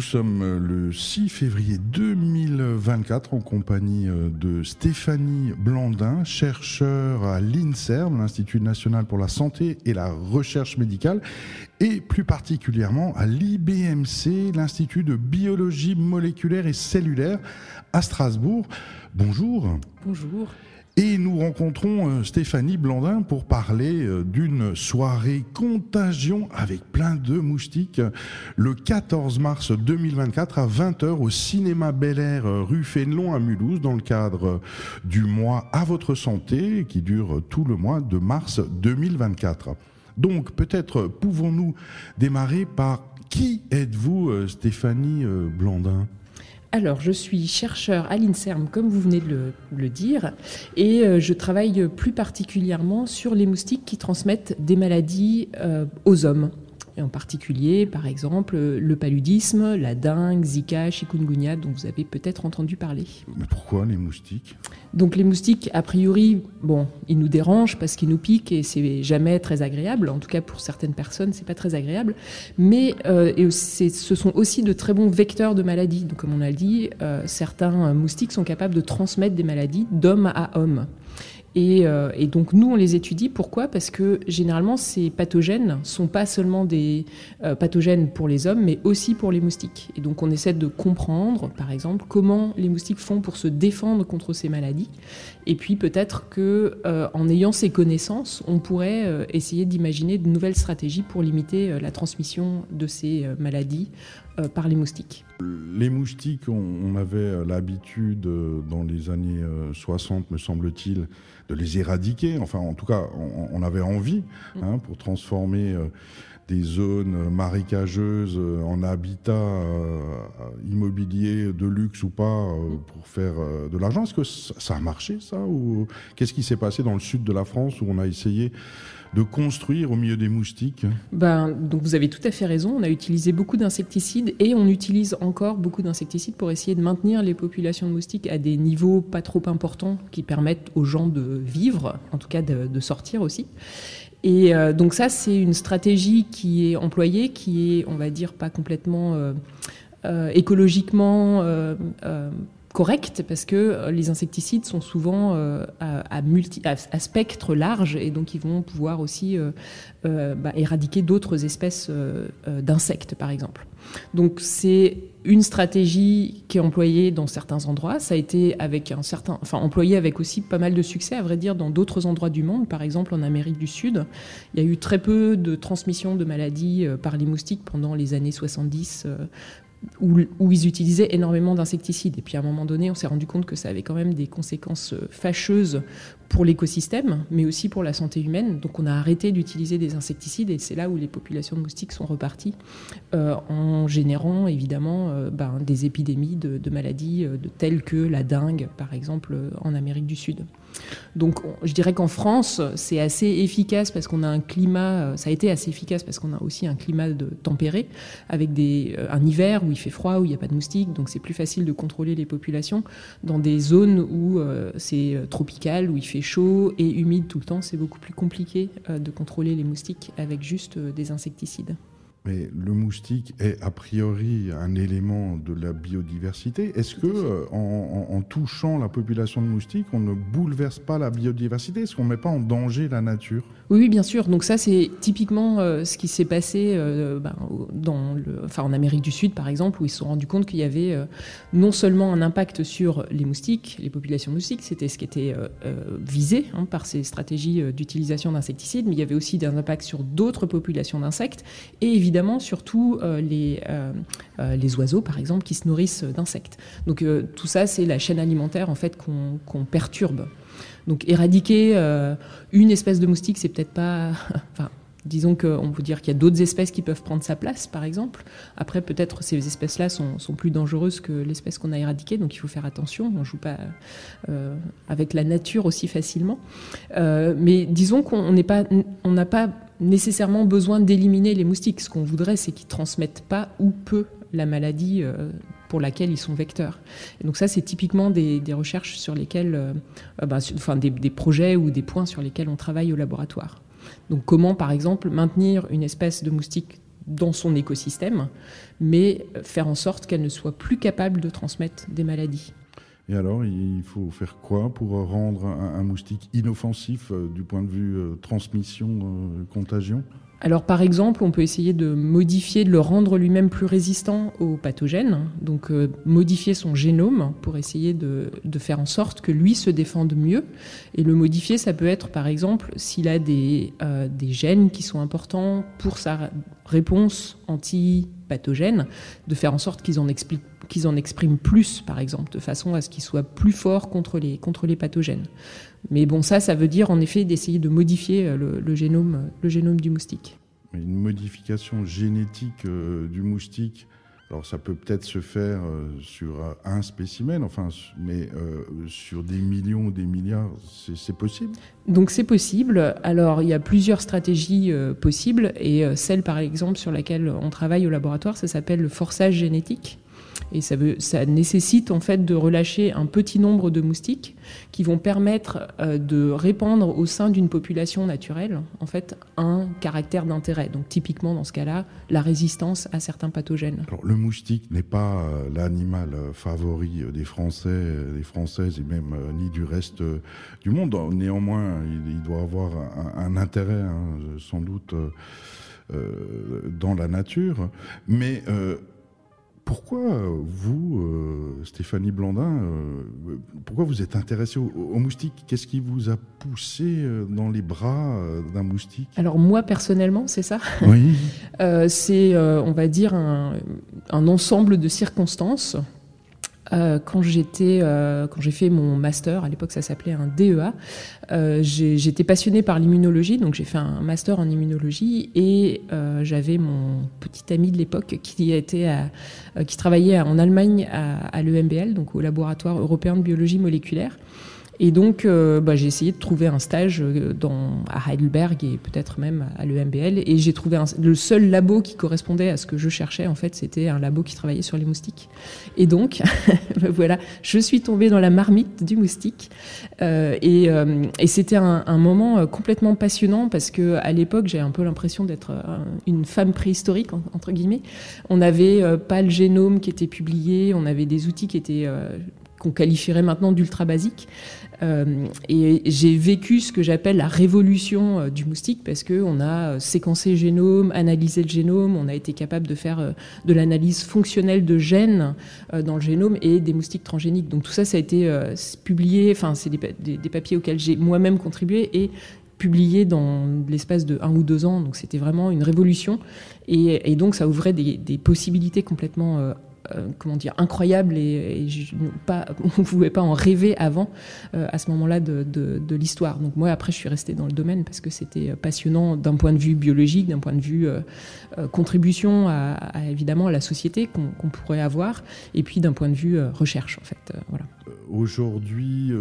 Nous sommes le 6 février 2024 en compagnie de Stéphanie Blandin, chercheur à l'INSERM, l'Institut national pour la santé et la recherche médicale, et plus particulièrement à l'IBMC, l'Institut de biologie moléculaire et cellulaire à Strasbourg. Bonjour. Bonjour. Et nous rencontrons euh, Stéphanie Blandin pour parler euh, d'une soirée contagion avec plein de moustiques le 14 mars 2024 à 20h au cinéma Bel Air euh, rue Fénelon à Mulhouse dans le cadre du mois à votre santé qui dure tout le mois de mars 2024. Donc peut-être pouvons-nous démarrer par qui êtes-vous Stéphanie Blandin? Alors, je suis chercheur à l'INSERM, comme vous venez de le, dire, et euh, je travaille plus particulièrement sur les moustiques qui transmettent des maladies euh, aux hommes en particulier, par exemple, le paludisme, la dengue, Zika, chikungunya, dont vous avez peut-être entendu parler. Mais pourquoi les moustiques? Donc les moustiques, a priori, bon, ils nous dérangent parce qu'ils nous piquent et c'est jamais très agréable. En tout cas, pour certaines personnes, c'est pas très agréable. Mais euh, ce sont aussi de très bons vecteurs de maladies. Donc, comme on a dit, euh, certains moustiques sont capables de transmettre des maladies d'homme à homme. Euh, et, donc nous, on les étudie. Pourquoi? Parce que généralement, ces pathogènes sont pas seulement des euh, pathogènes pour les hommes, mais aussi pour les moustiques. Et donc on essaie de comprendre, par exemple, comment les moustiques font pour se défendre contre ces maladies. Et puis peut-être que euh, en ayant ces connaissances, on pourrait essayer d'imaginer de nouvelles stratégies pour limiter la transmission de ces maladies par les moustiques. Les moustiques, on, avait l'habitude dans les années 60, me semble-t-il, de les éradiquer. Enfin, en tout cas, on, avait envie mm. hein, pour transformer euh, des zones marécageuses euh, en habitat euh, immobilier de luxe ou pas pour faire de l'argent. Est-ce que ça a marché, ça Ou qu'est-ce qui s'est passé dans le sud de la France où on a essayé de construire au milieu des moustiques? Ben, donc Vous avez tout à fait raison. On a utilisé beaucoup d'insecticides et on utilise encore beaucoup d'insecticides pour essayer de maintenir les populations de moustiques à des niveaux pas trop importants qui permettent aux gens de vivre, en tout cas de, sortir aussi. Et euh, donc ça, c'est une stratégie qui est employée, qui est, on va dire, pas complètement euh, euh, écologiquement correcte parce que euh, les insecticides sont souvent euh, à, spectre large et donc ils vont pouvoir aussi euh, bah, éradiquer d'autres espèces d'insectes par exemple. Donc c'est une stratégie qui est employée dans certains endroits. Ça a été avec un certain, enfin employé avec aussi pas mal de succès, à vrai dire, dans d'autres endroits du monde. Par exemple, en Amérique du Sud, il y a eu très peu de transmission de maladies par les moustiques pendant les années 70 où, ils utilisaient énormément d'insecticides. Et puis à un moment donné, on s'est rendu compte que ça avait quand même des conséquences euh, fâcheuses pour l'écosystème, mais aussi pour la santé humaine. Donc on a arrêté d'utiliser des insecticides et c'est là où les populations de moustiques sont reparties euh, en générant évidemment euh, ben, des épidémies de, maladies telles que la dengue, par exemple, en Amérique du Sud. Donc je dirais qu'en France, c'est assez efficace parce qu'on a un climat, ça a été assez efficace parce qu'on a aussi un climat de tempéré, avec euh, un hiver où il fait froid, où il n'y a pas de moustiques, donc c'est plus facile de contrôler les populations. Dans des zones où euh, c'est euh, tropical, où il fait chaud et humide tout le temps, c'est beaucoup plus compliqué de contrôler les moustiques avec juste des insecticides. Mais le moustique est a priori un élément de la biodiversité. Est-ce que, euh, en, touchant la population de moustiques, on ne bouleverse pas la biodiversité? Est-ce qu'on ne met pas en danger la nature? Oui, bien sûr. Donc ça, c'est typiquement euh, ce qui s'est passé euh, ben, dans le, enfin, en Amérique du Sud, par exemple, où ils se sont rendus compte qu'il y avait non seulement un impact sur les moustiques, les populations de moustiques, c'était ce qui était visé hein, par ces stratégies d'utilisation d'insecticides, mais il y avait aussi des impacts sur d'autres populations d'insectes et évidemment évidemment surtout euh, les, euh, euh, les oiseaux, par exemple, qui se nourrissent d'insectes. Donc tout ça, c'est la chaîne alimentaire en fait qu'on perturbe. Donc éradiquer une espèce de moustique, c'est peut-être pas. disons qu'on peut dire qu'il y a d'autres espèces qui peuvent prendre sa place, par exemple. Après, peut-être ces espèces-là sont, plus dangereuses que l'espèce qu'on a éradiquée, donc il faut faire attention. On ne joue pas avec la nature aussi facilement. mais disons qu'on n'a pas nécessairement besoin d'éliminer les moustiques. Ce qu'on voudrait, c'est qu'ils transmettent pas ou peu la maladie euh, pour laquelle ils sont vecteurs. Donc ça, c'est typiquement des, recherches sur lesquelles, euh, euh, bah, enfin des, projets ou des points sur lesquels on travaille au laboratoire. Donc comment, par exemple, maintenir une espèce de moustique dans son écosystème, mais faire en sorte qu'elle ne soit plus capable de transmettre des maladies. Et alors, il faut faire quoi pour rendre un, moustique inoffensif euh, du point de vue euh, transmission, euh, contagion? Alors par exemple, on peut essayer de modifier, de le rendre lui-même plus résistant aux pathogènes, donc modifier son génome pour essayer de, faire en sorte que lui se défende mieux. Et le modifier, ça peut être par exemple s'il a des, des gènes qui sont importants pour sa réponse anti-pathogène, de faire en sorte qu'ils en en expriment plus, par exemple, de façon à ce qu'ils soient plus forts contre les, contre les pathogènes. Mais bon, ça, ça veut dire en effet d'essayer de modifier euh, le, génome, le génome du moustique. Une modification génétique euh, du moustique, alors ça peut peut-être se faire euh, sur un spécimen, enfin, mais sur des millions ou des milliards, c'est possible? Donc c'est possible. Alors il y a plusieurs stratégies possibles et celle par exemple sur laquelle on travaille au laboratoire, ça s'appelle le forçage génétique. Et ça, nécessite en fait de relâcher un petit nombre de moustiques qui vont permettre euh, de répandre au sein d'une population naturelle en fait un caractère d'intérêt. Donc typiquement dans ce cas-là, la résistance à certains pathogènes. Alors, le moustique n'est pas euh, l'animal euh, favori des Français, des Françaises et même ni du reste du monde. Néanmoins, il, doit avoir un, intérêt hein, sans doute dans la nature, mais pourquoi vous, euh, Stéphanie Blandin, euh, pourquoi vous êtes intéressée aux, moustiques Qu'est-ce qui vous a poussé euh, dans les bras d'un moustique? Alors moi personnellement, c'est ça? Oui. c'est, on va dire, un, ensemble de circonstances euh, quand j'étais, euh, quand j'ai fait mon master, à l'époque ça s'appelait un DEA, euh, j'étais passionnée par l'immunologie, donc j'ai fait un master en immunologie et j'avais mon petit ami de l'époque qui était qui travaillait en Allemagne à, à l'EMBL, donc au laboratoire européen de biologie moléculaire. Et donc, euh, bah, j'ai essayé de trouver un stage euh, dans, à Heidelberg et peut-être même à l'EMBL. Et j'ai trouvé le seul labo qui correspondait à ce que je cherchais. En fait, c'était un labo qui travaillait sur les moustiques. Et donc, voilà, je suis tombée dans la marmite du moustique. Euh, et, euh, et c'était un, un, moment complètement passionnant parce que à l'époque, j'ai un peu l'impression d'être une femme préhistorique entre guillemets. On n'avait pas le génome qui était publié, on avait des outils qui étaient qu'on qualifierait maintenant d'ultra basique. Euh, et j'ai vécu ce que j'appelle la révolution euh, du moustique parce qu'on a euh, séquencé le génome, analysé le génome, on a été capable de faire de l'analyse fonctionnelle de gènes dans le génome et des moustiques transgéniques. Donc tout ça, ça a été publié, enfin c'est des, papiers auxquels j'ai moi-même contribué et publié dans l'espace de un ou deux ans. Donc c'était vraiment une révolution et, donc ça ouvrait des, possibilités complètement comment dire, incroyable et, pas, on ne pouvait pas en rêver avant euh, à ce moment-là de, de, l'histoire. Donc moi, après, je suis restée dans le domaine parce que c'était passionnant d'un point de vue biologique, d'un point de vue euh, contribution à, évidemment à la société qu'on pourrait avoir, et puis d'un point de vue recherche, en fait. voilà. Aujourd'hui,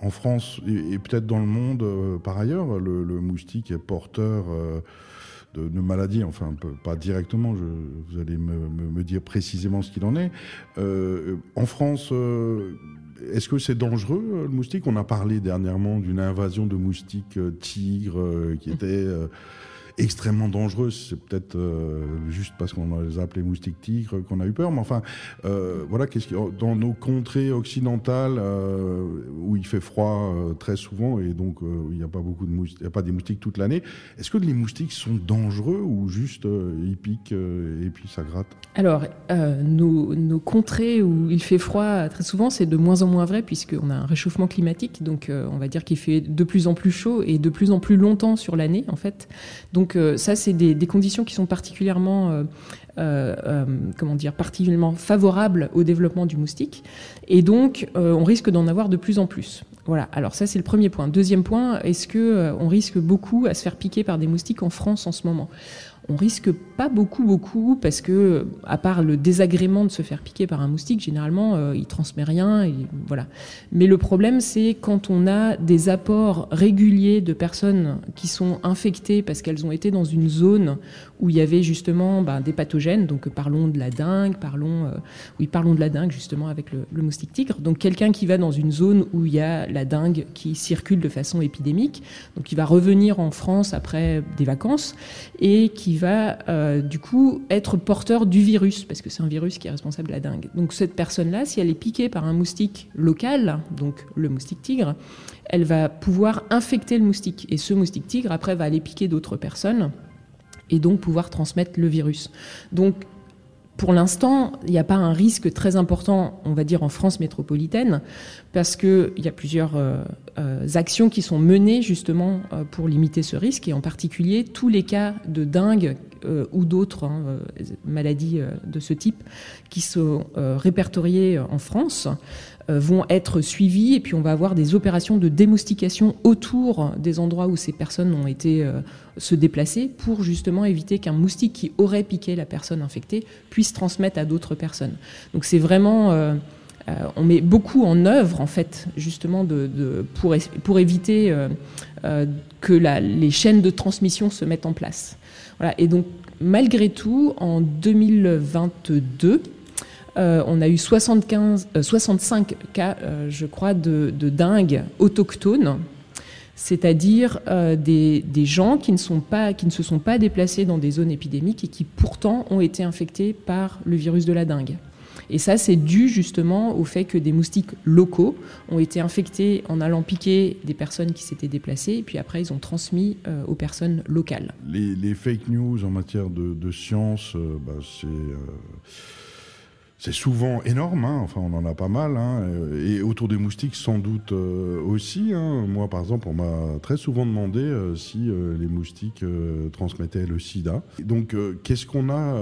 en France et, peut-être dans le monde par ailleurs, le, le moustique est porteur de, maladies, enfin pas directement, vous allez me, dire précisément ce qu'il en est. Euh, en France, euh, est-ce que c'est dangereux le moustique? On a parlé dernièrement d'une invasion de moustiques tigres qui était extrêmement dangereuse. C'est peut-être euh, juste parce qu'on les a appelés moustiques tigres qu'on a eu peur. Mais enfin, euh, voilà, dans nos contrées occidentales euh, où il fait froid très souvent et donc il n'y a pas beaucoup de moustiques, il a pas des moustiques toute l'année. Est-ce que les moustiques sont dangereux ou juste ils piquent et puis ça gratte? Alors, nos, nos, contrées où il fait froid très souvent, c'est de moins en moins vrai puisqu'on a un réchauffement climatique. Donc, on va dire qu'il fait de plus en plus chaud et de plus en plus longtemps sur l'année, en fait. Donc donc euh, ça, c'est des, conditions qui sont particulièrement, euh, euh, comment dire, particulièrement favorables au développement du moustique. Et donc, on risque d'en avoir de plus en plus. Voilà. Alors ça, c'est le premier point. Deuxième point, est-ce que on risque beaucoup à se faire piquer par des moustiques en France en ce moment? On risque pas beaucoup, beaucoup, parce que, à part le désagrément de se faire piquer par un moustique, généralement, euh, il transmet rien, et voilà. Mais le problème, c'est quand on a des apports réguliers de personnes qui sont infectées parce qu'elles ont été dans une zone où il y avait justement ben, des pathogènes. Donc parlons de la dengue, parlons, oui, parlons de la dengue justement avec le, le moustique tigre. Donc quelqu'un qui va dans une zone où il y a la dengue qui circule de façon épidémique, donc il va revenir en France après des vacances et qui va du coup être porteur du virus, parce que c'est un virus qui est responsable de la dengue. Donc cette personne-là, si elle est piquée par un moustique local, donc le moustique tigre, elle va pouvoir infecter le moustique. Et ce moustique tigre, après, va aller piquer d'autres personnes et donc pouvoir transmettre le virus. Donc, pour l'instant, il n'y a pas un risque très important, on va dire, en France métropolitaine, parce qu'il y a plusieurs euh, euh, actions qui sont menées justement euh, pour limiter ce risque, et en particulier tous les cas de dingue ou d'autres hein, maladies de ce type qui sont répertoriés en France euh, vont être suivis et puis on va avoir des opérations de démoustication autour des endroits où ces personnes ont été euh, se déplacer pour justement éviter qu'un moustique qui aurait piqué la personne infectée puisse transmettre à d'autres personnes. Donc c'est vraiment euh, on met beaucoup en œuvre en fait justement de, pour, éviter que les chaînes de transmission se mettent en place. Et donc malgré tout, en 2022, euh, on a eu 75, 65 euh, cas, euh, je crois, de, dingue autochtones, c'est-à-dire des, gens qui ne, se sont pas déplacés dans des zones épidémiques et qui pourtant ont été infectés par le virus de la dengue. Et ça, c'est dû justement au fait que des moustiques locaux ont été infectés en allant piquer des personnes qui s'étaient déplacées, et puis après, ils ont transmis aux personnes locales. Les, fake news en matière de, science, bah, c'est c'est souvent énorme, hein. enfin on en a pas mal, hein. et autour des moustiques sans doute euh, aussi. Hein. Moi par exemple, on m'a très souvent demandé euh, si euh, les moustiques transmettaient le sida. Donc qu'est-ce qu'on a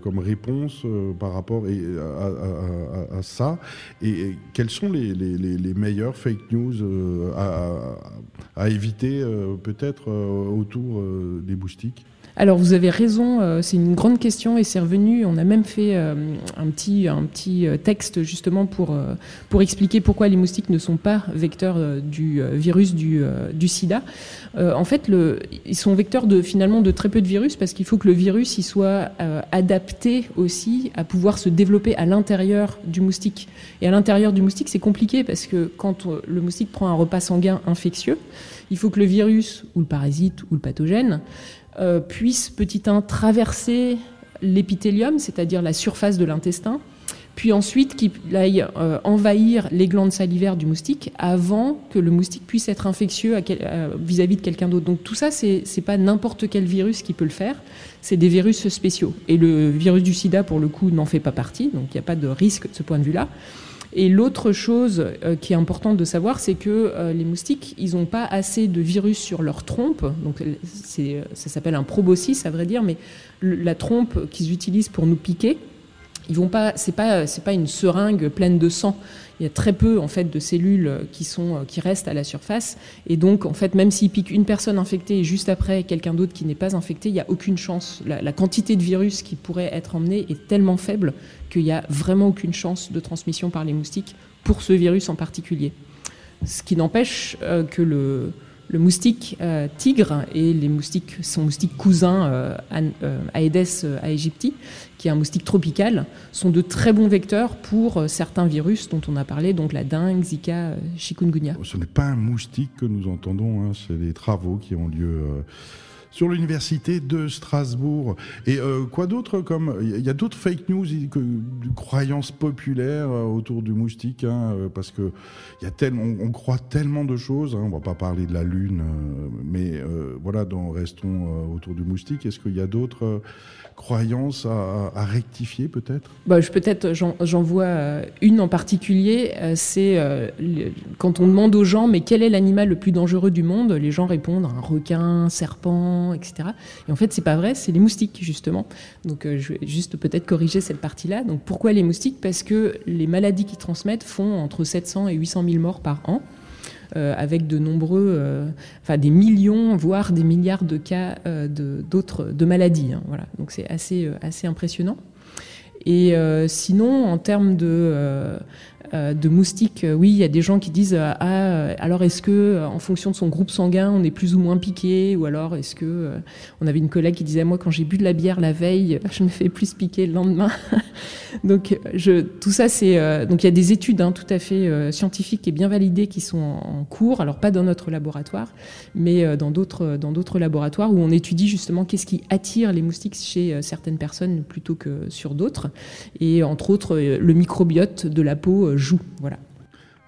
comme réponse par rapport à, ça? Et, quelles sont les, les, meilleures fake news à éviter peut-être autour des moustiques? Alors vous avez raison, euh, c'est une grande question et c'est revenu. On a même fait euh, un petit, un petit euh, texte justement pour, pour expliquer pourquoi les moustiques ne sont pas vecteurs du virus du, du sida. en fait, ils sont vecteurs de, finalement de très peu de virus parce qu'il faut que le virus il soit adapté aussi à pouvoir se développer à l'intérieur du moustique. Et à l'intérieur du moustique, c'est compliqué parce que quand le moustique prend un repas sanguin infectieux, il faut que le virus ou le parasite ou le pathogène euh, puisse petit 1 traverser l'épithélium, c'est-à-dire la surface de l'intestin, puis ensuite qu'il aille euh, envahir les glandes salivaires du moustique avant que le moustique puisse être infectieux euh, vis-à-vis de quelqu'un d'autre. Donc tout ça, c'est n'est pas n'importe quel virus qui peut le faire, c'est des virus spéciaux. Et le virus du sida, pour le coup, n'en fait pas partie, donc il n'y a pas de risque de ce point de vue-là. Et l'autre chose euh, qui est importante de savoir, c'est que euh, les moustiques, ils n'ont pas assez de virus sur leur trompe. Donc ça s'appelle un proboscis, à vrai dire, mais la trompe qu'ils utilisent pour nous piquer, ils vont pas, c'est pas, c'est pas une seringue pleine de sang. Il y a très peu en fait de cellules qui sont, qui restent à la surface, et donc en fait même s'ils piquent une personne infectée et juste après quelqu'un d'autre qui n'est pas infecté, il n'y a aucune chance. La, quantité de virus qui pourrait être emmenée est tellement faible qu'il n'y a vraiment aucune chance de transmission par les moustiques pour ce virus en particulier. Ce qui n'empêche euh, que le, le moustique euh, tigre et les moustiques, son moustique cousin euh, euh, Aedes aegypti, qui est un moustique tropical, sont de très bons vecteurs pour certains virus dont on a parlé, donc la dengue, Zika, chikungunya. Ce n'est pas un moustique que nous entendons, hein, c'est des travaux qui ont lieu sur l'université de Strasbourg. Et euh, quoi d'autre comme il y a d'autres fake news, que, croyances populaires euh, autour du moustique, hein, euh, parce que il y a tellement, on, croit tellement de choses. Hein, on va pas parler de la lune, mais voilà, dans, restons autour du moustique. Est-ce qu'il y a d'autres croyances à, rectifier peut-être? Bah, peut-être j'en vois une en particulier. C'est quand on demande aux gens mais quel est l'animal le plus dangereux du monde, les gens répondent un requin, un serpent etc. Et en fait, c'est pas vrai, c'est les moustiques justement. Donc, euh, je vais juste peut-être corriger cette partie-là. Donc, pourquoi les moustiques? Parce que les maladies qui transmettent font entre 700 et 800 000 morts par an. Euh, avec de nombreux, euh, enfin des millions, voire des milliards de cas de, d'autres de maladies. Hein, voilà, donc c'est assez, assez impressionnant. Et sinon, en termes de euh, de moustiques, euh, oui, il y a des gens qui disent euh, ah alors est-ce que en fonction de son groupe sanguin on est plus ou moins piqué ou alors est-ce que on avait une collègue qui disait moi quand j'ai bu de la bière la veille je me fais plus piquer le lendemain. Donc tout ça c'est donc il y a des études hein, tout à fait scientifiques et bien validées qui sont en, cours. Alors pas dans notre laboratoire mais dans d'autres laboratoires où on étudie justement qu'est-ce qui attire les moustiques chez certaines personnes plutôt que sur d'autres et entre autres le microbiote de la peau joue. Voilà.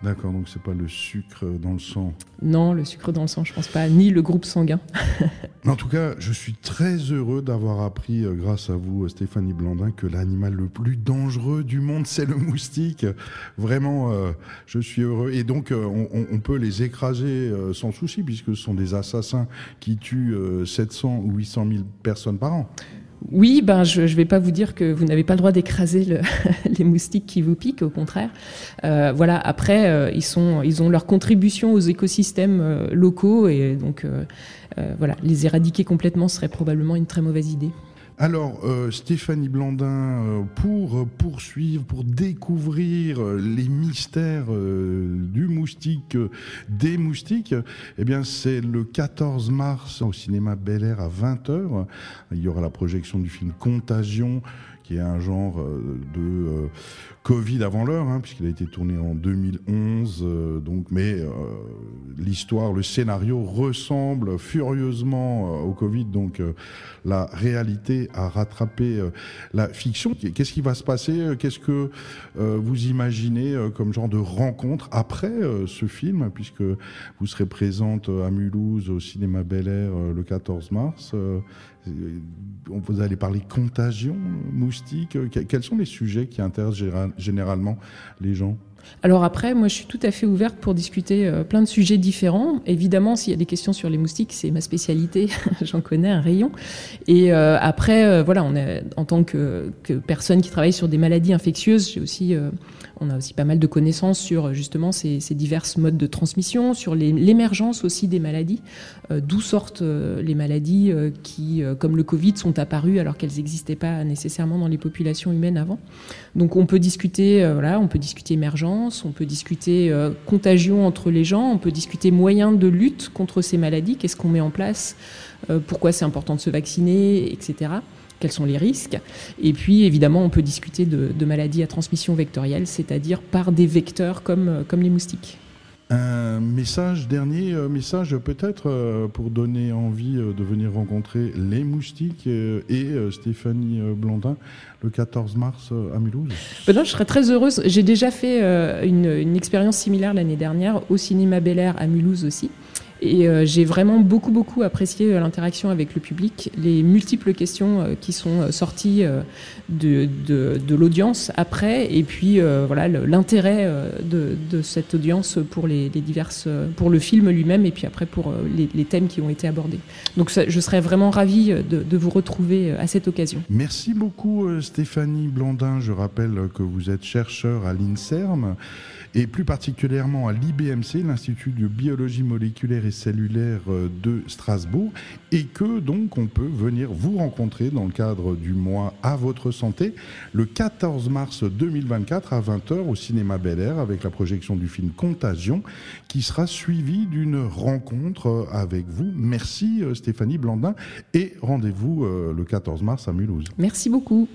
D'accord, donc c'est pas le sucre dans le sang. Non, le sucre dans le sang, je pense pas, ni le groupe sanguin. en tout cas, je suis très heureux d'avoir appris, euh, grâce à vous, Stéphanie Blandin, que l'animal le plus dangereux du monde, c'est le moustique. Vraiment, euh, je suis heureux. Et donc, euh, on, peut les écraser sans souci, puisque ce sont des assassins qui tuent 700 ou 800 000 personnes par an. Oui, ben je ne vais pas vous dire que vous n'avez pas le droit d'écraser les moustiques qui vous piquent, au contraire. Euh, voilà. Après, euh, ils sont, ils ont leur contribution aux écosystèmes euh, locaux et donc voilà, les éradiquer complètement serait probablement une très mauvaise idée. Alors, euh, Stéphanie Blandin, euh, pour poursuivre, pour découvrir euh, les mystères du moustique, des moustiques, eh bien, c'est le 14 mars au cinéma Bel Air à 20h. Il y aura la projection du film Contagion qui est un genre euh, de euh, Covid avant l'heure, hein, puisqu'il a été tourné en 2011. Euh, donc, mais l'histoire, le scénario ressemble furieusement au Covid. Donc, la réalité a rattrapé la fiction. Qu'est-ce qui va se passer Qu'est-ce que vous imaginez comme genre de rencontre après ce film, puisque vous serez présente à Mulhouse au cinéma Bel Air le 14 mars vous allez parler contagion, moustique. Quels sont les sujets qui intéressent généralement les gens alors après, moi, je suis tout à fait ouverte pour discuter euh, plein de sujets différents. Évidemment, s'il y a des questions sur les moustiques, c'est ma spécialité. J'en connais un rayon. Et euh, après, euh, voilà, en tant que, personne qui travaille sur des maladies infectieuses, j'ai aussi on a aussi pas mal de connaissances sur justement ces, ces diverses modes de transmission, sur l'émergence aussi des maladies, euh, d'où sortent euh, les maladies euh, qui, comme le Covid, sont apparues alors qu'elles n'existaient pas nécessairement dans les populations humaines avant. Donc on peut discuter, voilà, on peut discuter émergence, on peut discuter contagion entre les gens, on peut discuter moyens de lutte contre ces maladies, qu'est-ce qu'on met en place, pourquoi c'est important de se vacciner, etc quels sont les risques. Et puis, évidemment, on peut discuter de, maladies à transmission vectorielle, c'est-à-dire par des vecteurs comme, euh, comme les moustiques. Un message, dernier euh, message peut-être euh, pour donner envie de venir rencontrer les moustiques et Stéphanie Blondin le 14 mars à Mulhouse ben Je serais très heureuse. J'ai déjà fait une, une expérience similaire l'année dernière au cinéma Bel Air à Mulhouse aussi. Et euh, j'ai vraiment beaucoup, beaucoup apprécié euh, l'interaction avec le public, les multiples questions euh, qui sont sorties de, de, l'audience après, et puis voilà l'intérêt de, de, cette audience pour les, diverses, pour le film lui-même, et puis après pour les, thèmes qui ont été abordés. Donc je serais vraiment ravie de vous retrouver à cette occasion. Merci beaucoup Stéphanie Blandin. Je rappelle que vous êtes chercheur à l'INSERM et plus particulièrement à l'IBMC, l'Institut de biologie moléculaire et cellulaire euh, de Strasbourg, et que donc on peut venir vous rencontrer dans le cadre du mois à votre santé le 14 mars 2024 à 20h au cinéma Bel Air avec la projection du film Contagion qui sera suivi d'une rencontre euh, avec vous. Merci euh, Stéphanie Blandin et rendez-vous le 14 mars à Mulhouse. Merci beaucoup.